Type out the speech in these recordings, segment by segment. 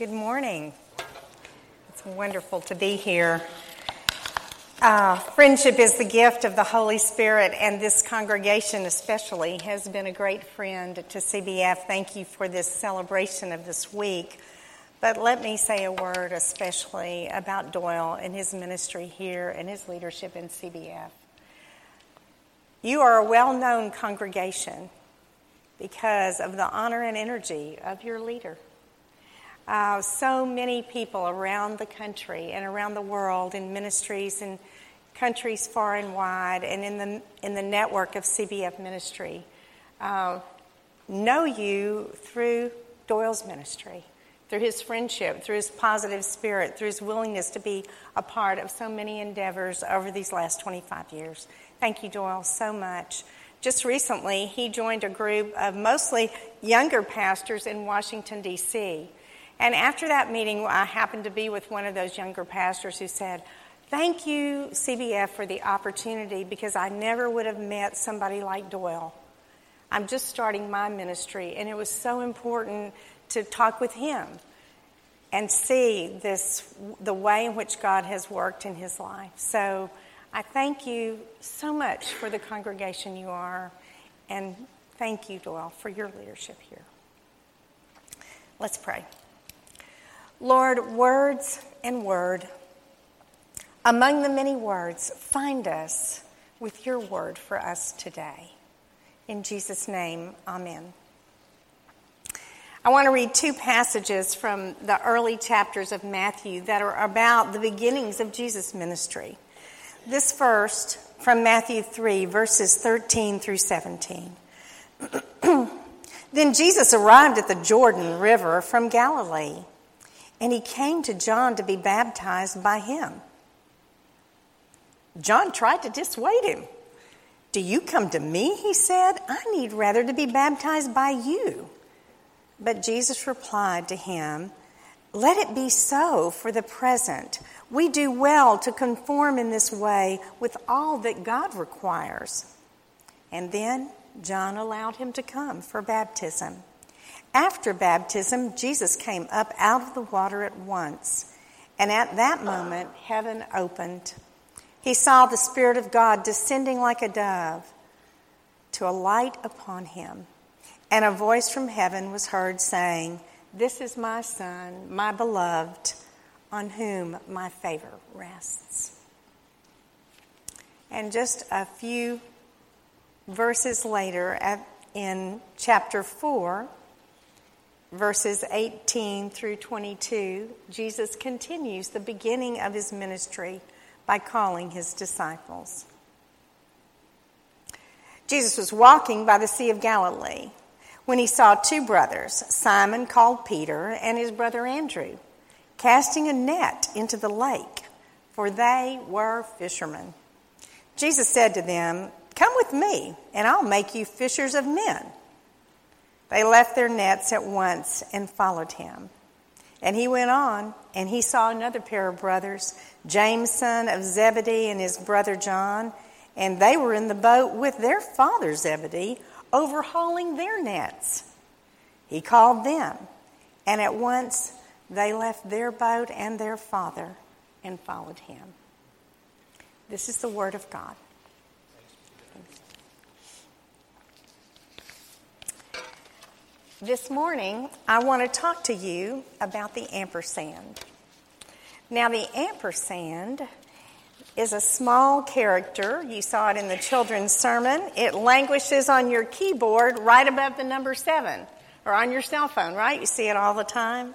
Good morning. It's wonderful to be here. Uh, friendship is the gift of the Holy Spirit, and this congregation, especially, has been a great friend to CBF. Thank you for this celebration of this week. But let me say a word, especially about Doyle and his ministry here and his leadership in CBF. You are a well known congregation because of the honor and energy of your leader. Uh, so many people around the country and around the world in ministries and countries far and wide and in the, in the network of CBF ministry uh, know you through Doyle's ministry, through his friendship, through his positive spirit, through his willingness to be a part of so many endeavors over these last 25 years. Thank you, Doyle, so much. Just recently, he joined a group of mostly younger pastors in Washington, D.C. And after that meeting, I happened to be with one of those younger pastors who said, Thank you, CBF, for the opportunity because I never would have met somebody like Doyle. I'm just starting my ministry, and it was so important to talk with him and see this the way in which God has worked in his life. So I thank you so much for the congregation you are, and thank you, Doyle, for your leadership here. Let's pray. Lord, words and word. Among the many words, find us with your word for us today. In Jesus' name, amen. I want to read two passages from the early chapters of Matthew that are about the beginnings of Jesus' ministry. This first from Matthew 3, verses 13 through 17. then Jesus arrived at the Jordan River from Galilee and he came to John to be baptized by him. John tried to dissuade him. Do you come to me? He said. I need rather to be baptized by you. But Jesus replied to him, Let it be so for the present. We do well to conform in this way with all that God requires. And then John allowed him to come for baptism. After baptism, Jesus came up out of the water at once, and at that moment, heaven opened. He saw the Spirit of God descending like a dove to alight upon him, and a voice from heaven was heard saying, This is my Son, my beloved, on whom my favor rests. And just a few verses later, at, in chapter 4, verses 18 through 22, Jesus continues the beginning of his ministry by calling his disciples. Jesus was walking by the Sea of Galilee when he saw two brothers, Simon called Peter and his brother Andrew, casting a net into the lake, for they were fishermen. Jesus said to them, Come with me, and I'll make you fishers of men. They left their nets at once and followed him. And he went on, and he saw another pair of brothers, James, son of Zebedee, and his brother John, and they were in the boat with their father Zebedee, overhauling their nets. He called them, and at once they left their boat and their father and followed him. This is the word of God. This morning, I want to talk to you about the ampersand. Now, the ampersand is a small character. You saw it in the children's sermon. It languishes on your keyboard right above the number seven, or on your cell phone, right? You see it all the time.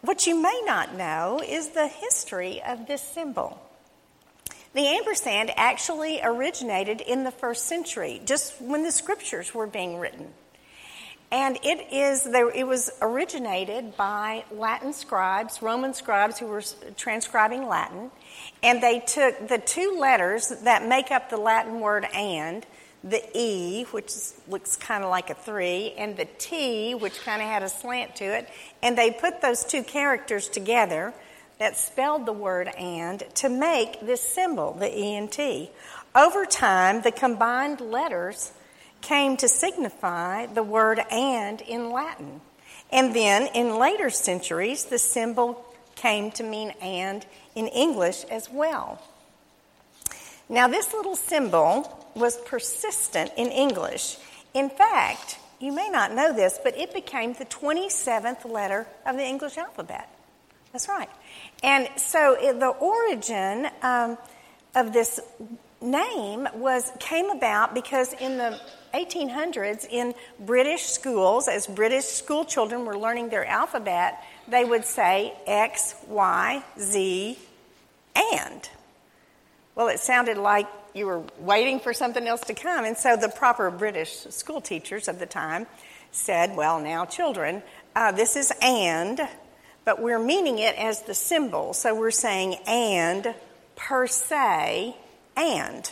What you may not know is the history of this symbol. The ampersand actually originated in the first century, just when the scriptures were being written. And it is it was originated by Latin scribes, Roman scribes who were transcribing Latin, and they took the two letters that make up the Latin word and, the E, which looks kind of like a three, and the T, which kind of had a slant to it, and they put those two characters together that spelled the word and to make this symbol, the E and T. Over time, the combined letters came to signify the word and in Latin. And then in later centuries, the symbol came to mean and in English as well. Now, this little symbol was persistent in English. In fact, you may not know this, but it became the 27th letter of the English alphabet. That's right. And so the origin um, of this name was came about because in the 1800s in British schools, as British school children were learning their alphabet, they would say X, Y, Z, and. Well, it sounded like you were waiting for something else to come. And so the proper British school teachers of the time said, Well, now, children, uh, this is and, but we're meaning it as the symbol. So we're saying and per se and.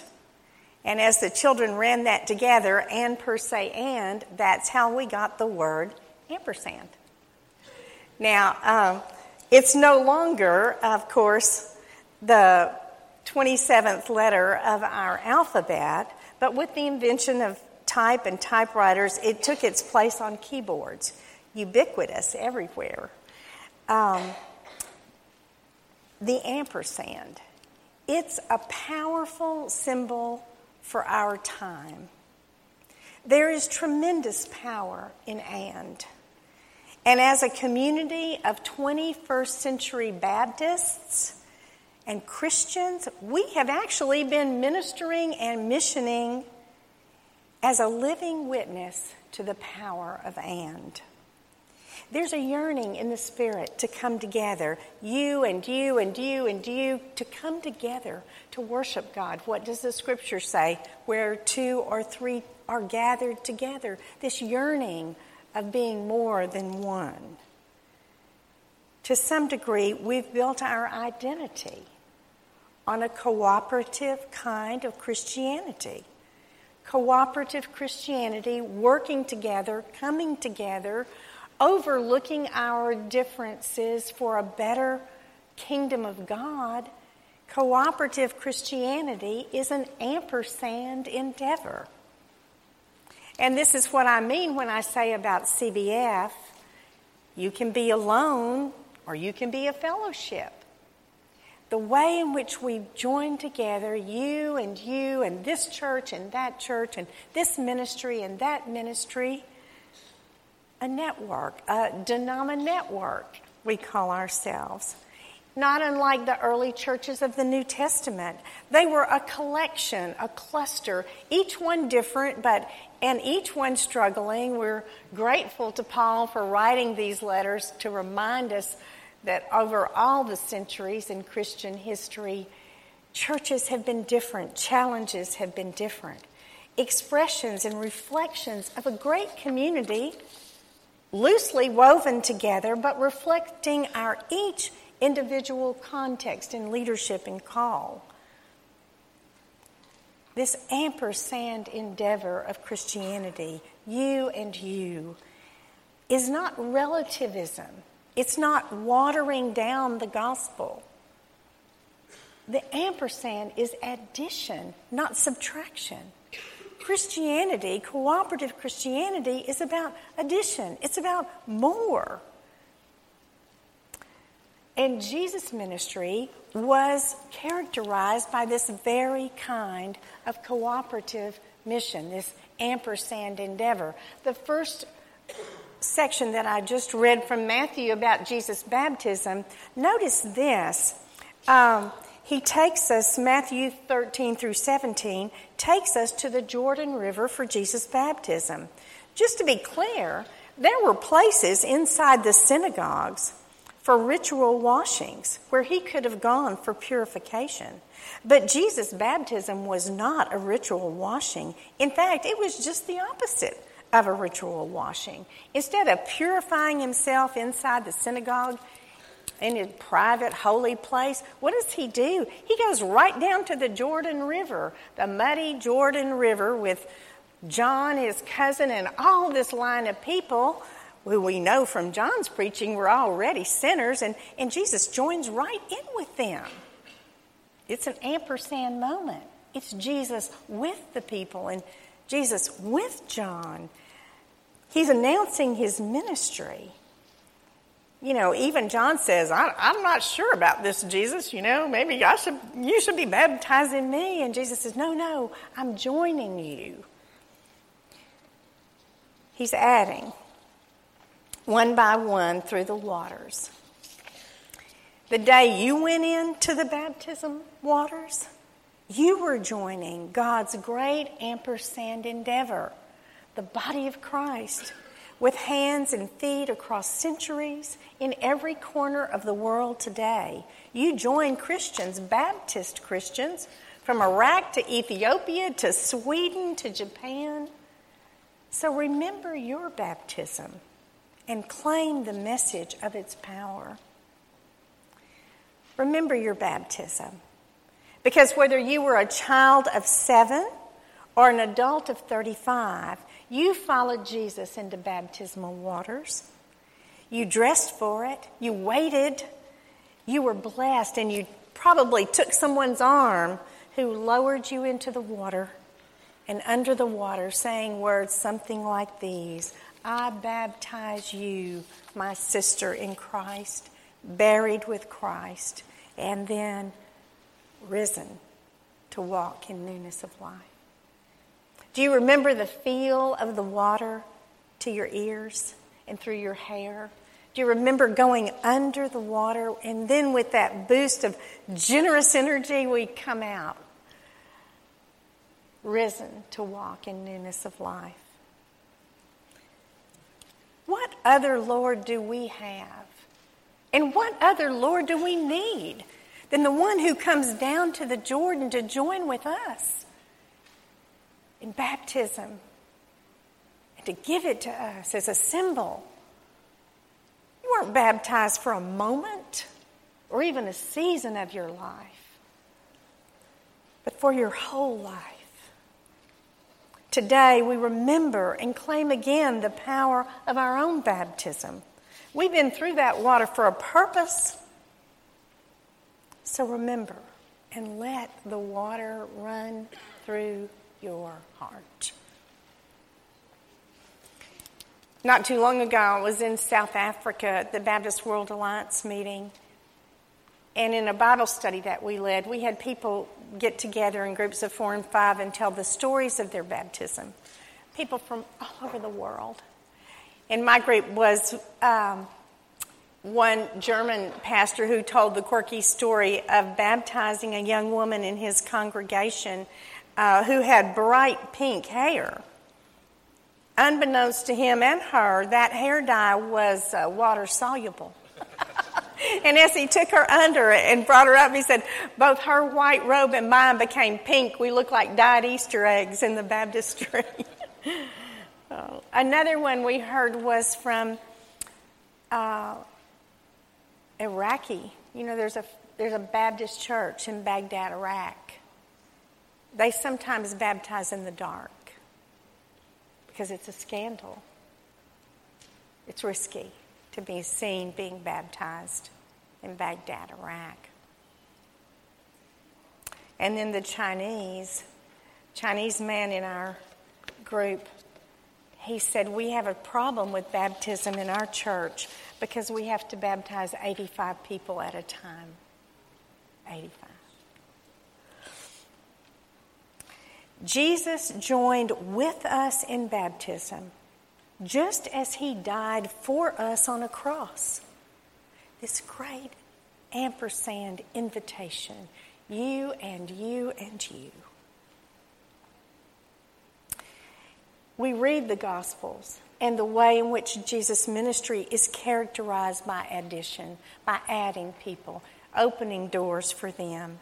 And as the children ran that together, and per se and, that's how we got the word ampersand. Now, um, it's no longer, of course, the 27th letter of our alphabet, but with the invention of type and typewriters, it took its place on keyboards, ubiquitous everywhere. Um, the ampersand. It's a powerful symbol for our time. There is tremendous power in and. And as a community of 21st century Baptists and Christians, we have actually been ministering and missioning as a living witness to the power of and. There's a yearning in the Spirit to come together, you and you and you and you, to come together to worship God. What does the scripture say? Where two or three are gathered together. This yearning of being more than one. To some degree, we've built our identity on a cooperative kind of Christianity. Cooperative Christianity, working together, coming together, overlooking our differences for a better kingdom of God. Cooperative Christianity is an ampersand endeavor. And this is what I mean when I say about CBF you can be alone or you can be a fellowship. The way in which we join together, you and you and this church and that church and this ministry and that ministry, a network, a denoma network, we call ourselves. Not unlike the early churches of the New Testament. They were a collection, a cluster, each one different, but and each one struggling. We're grateful to Paul for writing these letters to remind us that over all the centuries in Christian history, churches have been different, challenges have been different, expressions and reflections of a great community loosely woven together, but reflecting our each individual context and leadership and call. This ampersand endeavor of Christianity, you and you, is not relativism. It's not watering down the gospel. The ampersand is addition, not subtraction. Christianity, cooperative Christianity, is about addition, it's about more. And Jesus' ministry was characterized by this very kind of cooperative mission, this ampersand endeavor. The first section that I just read from Matthew about Jesus' baptism, notice this. Um, he takes us, Matthew 13 through 17, takes us to the Jordan River for Jesus' baptism. Just to be clear, there were places inside the synagogues for ritual washings where he could have gone for purification. But Jesus' baptism was not a ritual washing. In fact, it was just the opposite of a ritual washing. Instead of purifying himself inside the synagogue, in a private holy place, what does he do? He goes right down to the Jordan River, the muddy Jordan River, with John, his cousin, and all this line of people who we know from John's preaching were already sinners, and, and Jesus joins right in with them. It's an ampersand moment. It's Jesus with the people and Jesus with John. He's announcing his ministry. You know, even John says, I, am not sure about this, Jesus. You know, maybe I should, you should be baptizing me. And Jesus says, No, no, I'm joining you. He's adding one by one through the waters. The day you went into the baptism waters, you were joining God's great ampersand endeavor, the body of Christ, with hands and feet across centuries in every corner of the world today. You join Christians, Baptist Christians, from Iraq to Ethiopia to Sweden to Japan. So remember your baptism and claim the message of its power. Remember your baptism. Because whether you were a child of seven or an adult of 35, you followed Jesus into baptismal waters. You dressed for it. You waited. You were blessed, and you probably took someone's arm who lowered you into the water and under the water, saying words something like these I baptize you, my sister in Christ, buried with Christ, and then risen to walk in newness of life. Do you remember the feel of the water to your ears and through your hair? Do you remember going under the water and then with that boost of generous energy, we come out, risen to walk in newness of life? What other Lord do we have? And what other Lord do we need than the one who comes down to the Jordan to join with us in baptism and to give it to us as a symbol. You weren't baptized for a moment or even a season of your life, but for your whole life. Today, we remember and claim again the power of our own baptism. We've been through that water for a purpose so remember and let the water run through your heart. Not too long ago, I was in South Africa at the Baptist World Alliance meeting. And in a Bible study that we led, we had people get together in groups of four and five and tell the stories of their baptism. People from all over the world. And my group was um, one German pastor who told the quirky story of baptizing a young woman in his congregation uh, who had bright pink hair. Unbeknownst to him and her, that hair dye was uh, water soluble. and as he took her under and brought her up, he said, Both her white robe and mine became pink. We look like dyed Easter eggs in the baptistry. oh. Another one we heard was from. Uh, Iraqi. You know, there's a, there's a Baptist church in Baghdad, Iraq. They sometimes baptize in the dark because it's a scandal. It's risky to be seen being baptized in Baghdad, Iraq. And then the Chinese, Chinese man in our group, he said, We have a problem with baptism in our church because we have to baptize 85 people at a time. 85. Jesus joined with us in baptism just as he died for us on a cross. This great ampersand invitation you and you and you. We read the Gospels and the way in which Jesus' ministry is characterized by addition, by adding people, opening doors for them.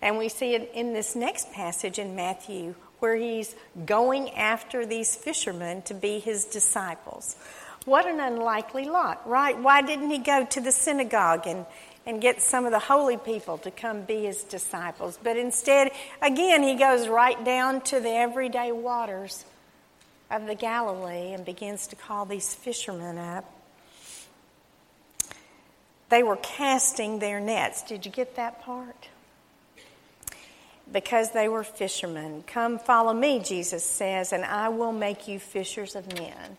And we see it in this next passage in Matthew where he's going after these fishermen to be his disciples. What an unlikely lot, right? Why didn't he go to the synagogue and, and get some of the holy people to come be his disciples? But instead, again, he goes right down to the everyday waters of the Galilee and begins to call these fishermen up. They were casting their nets. Did you get that part? Because they were fishermen. Come follow me, Jesus says, and I will make you fishers of men.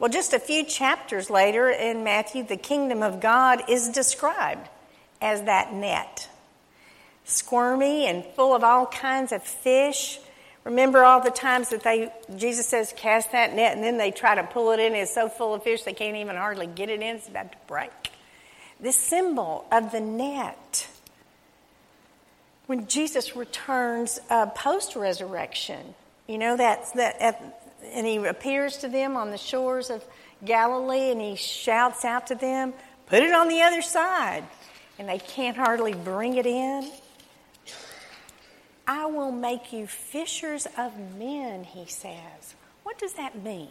Well, just a few chapters later in Matthew, the kingdom of God is described as that net. Squirmy and full of all kinds of fish. Remember all the times that they Jesus says cast that net and then they try to pull it in, it's so full of fish they can't even hardly get it in, it's about to break. This symbol of the net. When Jesus returns uh, post resurrection, you know that's that and he appears to them on the shores of Galilee and he shouts out to them, Put it on the other side. And they can't hardly bring it in. I will make you fishers of men, he says. What does that mean?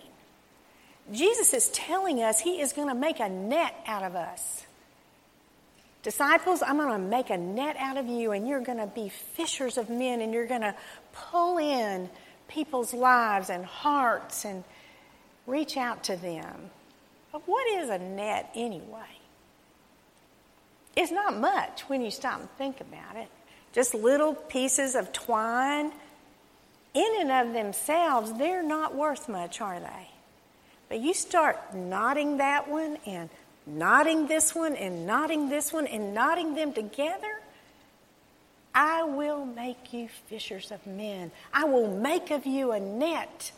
Jesus is telling us he is going to make a net out of us. Disciples, I'm going to make a net out of you, and you're going to be fishers of men, and you're going to pull in people's lives and hearts and reach out to them. But what is a net anyway? It's not much when you stop and think about it. Just little pieces of twine. In and of themselves, they're not worth much, are they? But you start knotting that one and knotting this one and knotting this one and knotting them together, I will make you fishers of men. I will make of you a net.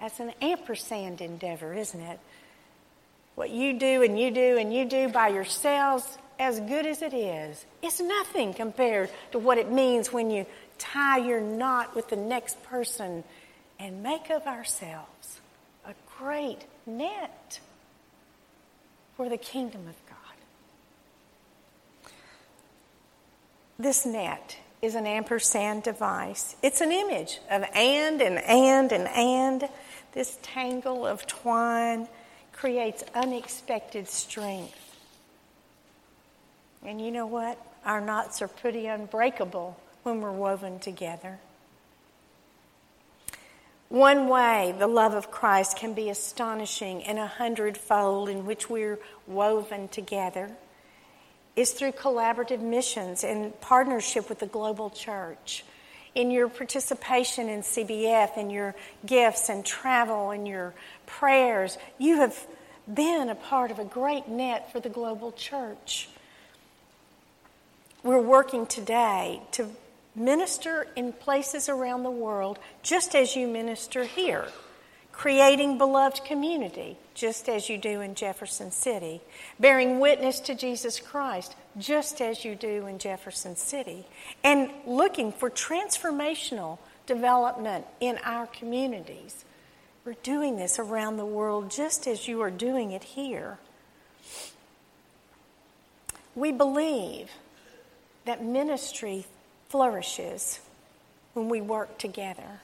That's an ampersand endeavor, isn't it? What you do and you do and you do by yourselves, as good as it is, it's nothing compared to what it means when you tie your knot with the next person and make of ourselves a great net for the kingdom of God. This net is an ampersand device. It's an image of and and and and and. This tangle of twine creates unexpected strength. And you know what? Our knots are pretty unbreakable when we're woven together. One way the love of Christ can be astonishing and a hundredfold in which we're woven together is through collaborative missions and partnership with the global church. In your participation in CBF, in your gifts and travel and your prayers, you have been a part of a great net for the global church. We're working today to minister in places around the world just as you minister here creating beloved community, just as you do in Jefferson City, bearing witness to Jesus Christ, just as you do in Jefferson City, and looking for transformational development in our communities. We're doing this around the world just as you are doing it here. We believe that ministry flourishes when we work together.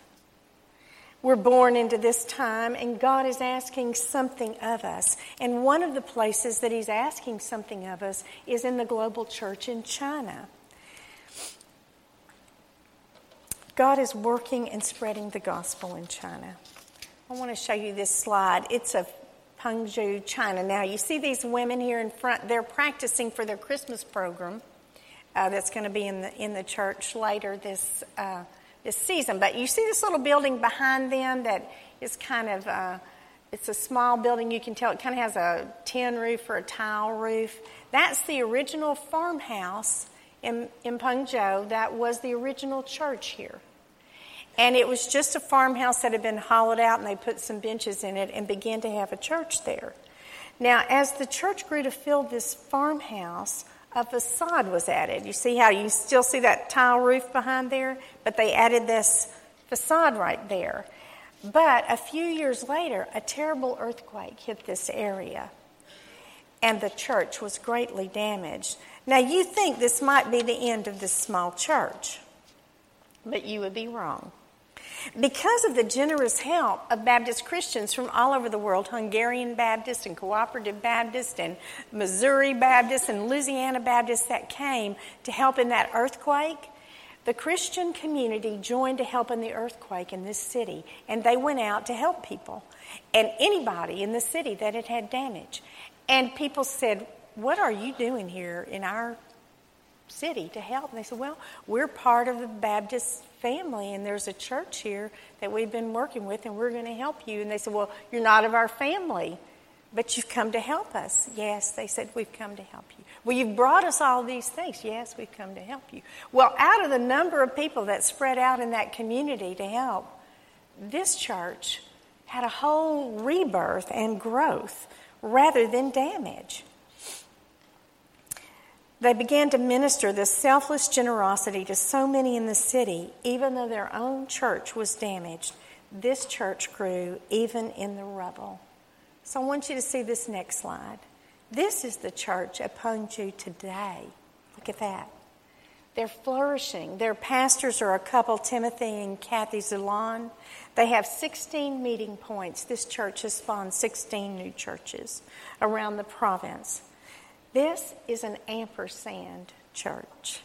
We're born into this time, and God is asking something of us. And one of the places that He's asking something of us is in the global church in China. God is working and spreading the gospel in China. I want to show you this slide. It's of Pengzhou, China. Now, you see these women here in front, they're practicing for their Christmas program uh, that's going to be in the, in the church later this. Uh, this season. But you see this little building behind them that is kind of, uh, it's a small building. You can tell it kind of has a tin roof or a tile roof. That's the original farmhouse in, in Pengzhou. That was the original church here. And it was just a farmhouse that had been hollowed out, and they put some benches in it and began to have a church there. Now, as the church grew to fill this farmhouse, a facade was added. You see how you still see that tile roof behind there? But they added this facade right there. But a few years later, a terrible earthquake hit this area, and the church was greatly damaged. Now, you think this might be the end of this small church, but you would be wrong. Because of the generous help of Baptist Christians from all over the world, Hungarian Baptist and Cooperative Baptist and Missouri Baptist and Louisiana Baptist that came to help in that earthquake, the Christian community joined to help in the earthquake in this city, and they went out to help people and anybody in the city that had had damage. And people said, What are you doing here in our city to help? And they said, Well, we're part of the Baptist family, and there's a church here that we've been working with, and we're going to help you. And they said, Well, you're not of our family, but you've come to help us. Yes, they said, We've come to help you. Well, you've brought us all these things. Yes, we've come to help you. Well, out of the number of people that spread out in that community to help, this church had a whole rebirth and growth rather than damage. They began to minister this selfless generosity to so many in the city, even though their own church was damaged. This church grew even in the rubble. So I want you to see this next slide. This is the church at Pengzhou today. Look at that. They're flourishing. Their pastors are a couple, Timothy and Kathy Zulon. They have 16 meeting points. This church has spawned 16 new churches around the province. This is an ampersand church,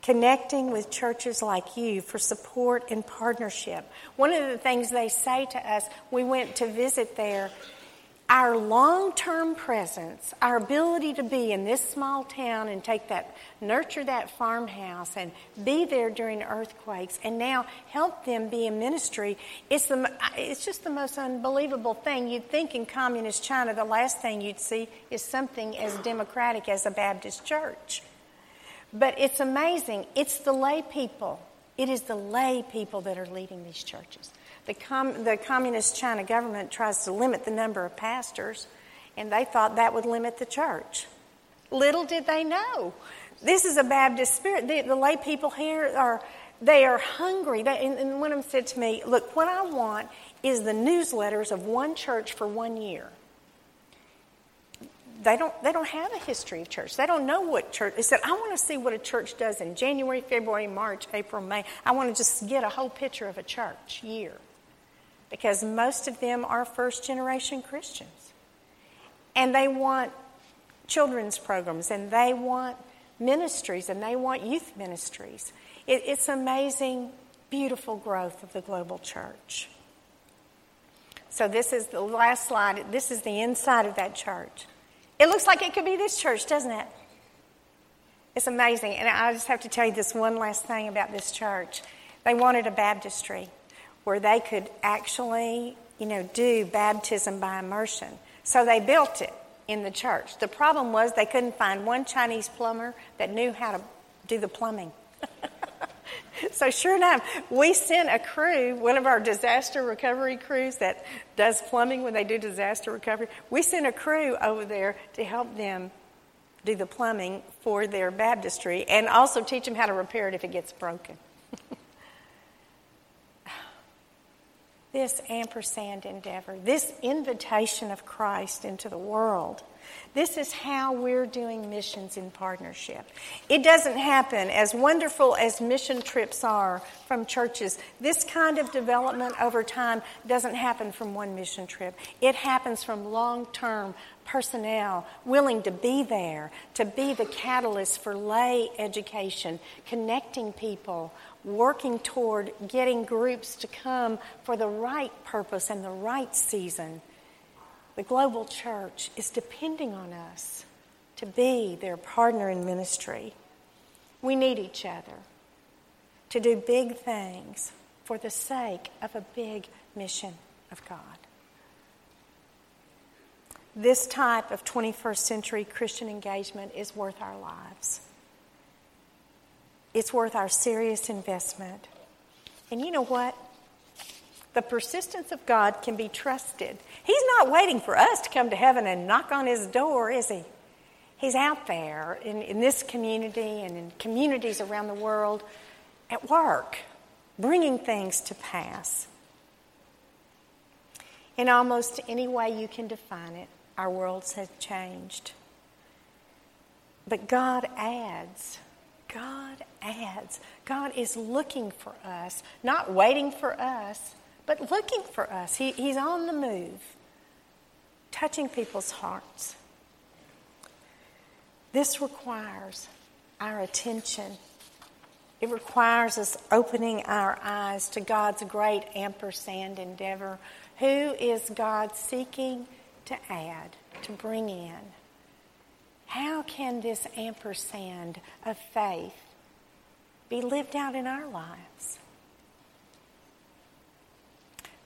connecting with churches like you for support and partnership. One of the things they say to us, we went to visit there our long term presence, our ability to be in this small town and take that, nurture that farmhouse and be there during earthquakes and now help them be in ministry, it's, the, it's just the most unbelievable thing. You'd think in communist China, the last thing you'd see is something as democratic as a Baptist church. But it's amazing. It's the lay people. It is the lay people that are leading these churches. The, com- the communist China government tries to limit the number of pastors, and they thought that would limit the church. Little did they know. This is a Baptist spirit. The, the lay people here are they are hungry. They, and, and one of them said to me, "Look, what I want is the newsletters of one church for one year." They don't, they don't have a history of church. They don't know what church. They said, I want to see what a church does in January, February, March, April, May. I want to just get a whole picture of a church year because most of them are first generation Christians. And they want children's programs and they want ministries and they want youth ministries. It, it's amazing, beautiful growth of the global church. So, this is the last slide. This is the inside of that church. It looks like it could be this church, doesn't it? It's amazing. And I just have to tell you this one last thing about this church. They wanted a baptistry where they could actually, you know, do baptism by immersion. So they built it in the church. The problem was they couldn't find one Chinese plumber that knew how to do the plumbing. so sure enough, we sent a crew, one of our disaster recovery crews that does plumbing when they do disaster recovery. We sent a crew over there to help them do the plumbing for their baptistry and also teach them how to repair it if it gets broken. this ampersand endeavor, this invitation of Christ into the world. This is how we're doing missions in partnership. It doesn't happen as wonderful as mission trips are from churches. This kind of development over time doesn't happen from one mission trip. It happens from long term personnel willing to be there, to be the catalyst for lay education, connecting people, working toward getting groups to come for the right purpose and the right season. The global church is depending on us to be their partner in ministry. We need each other to do big things for the sake of a big mission of God. This type of 21st century Christian engagement is worth our lives. It's worth our serious investment. And you know what? The persistence of God can be trusted. He's not waiting for us to come to heaven and knock on His door, is He? He's out there in, in this community and in communities around the world at work, bringing things to pass. In almost any way you can define it, our worlds have changed. But God adds. God adds. God is looking for us, not waiting for us, but looking for us. He, he's on the move, touching people's hearts. This requires our attention. It requires us opening our eyes to God's great ampersand endeavor. Who is God seeking to add, to bring in? How can this ampersand of faith be lived out in our lives?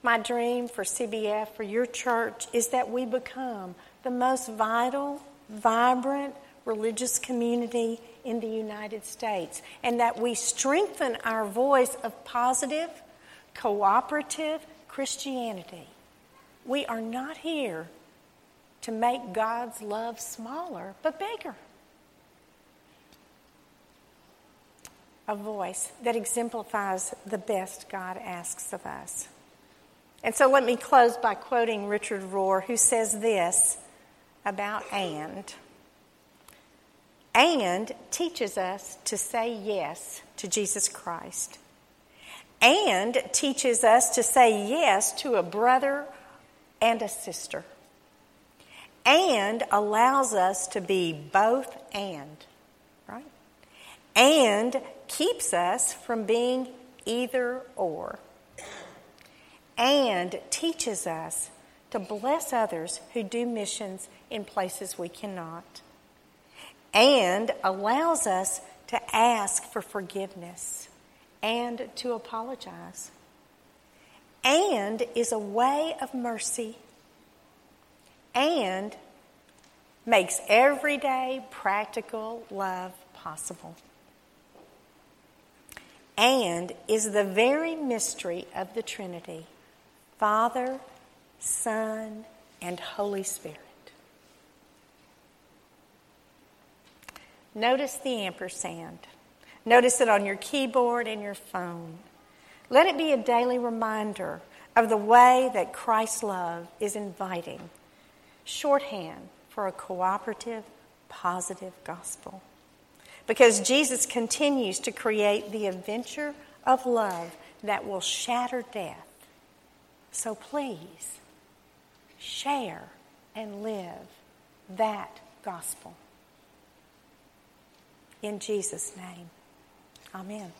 My dream for CBF, for your church, is that we become the most vital, vibrant religious community in the United States and that we strengthen our voice of positive, cooperative Christianity. We are not here to make God's love smaller, but bigger. A voice that exemplifies the best God asks of us. And so let me close by quoting Richard Rohr, who says this about and. And teaches us to say yes to Jesus Christ. And teaches us to say yes to a brother and a sister. And allows us to be both and, right? And keeps us from being either or. And teaches us to bless others who do missions in places we cannot, and allows us to ask for forgiveness and to apologize, and is a way of mercy, and makes everyday practical love possible and is the very mystery of the Trinity Father, Son, and Holy Spirit. Notice the ampersand. Notice it on your keyboard and your phone. Let it be a daily reminder of the way that Christ's love is inviting. Shorthand for a cooperative, positive gospel. Because Jesus continues to create the adventure of love that will shatter death so please share and live that gospel. In Jesus' name, amen.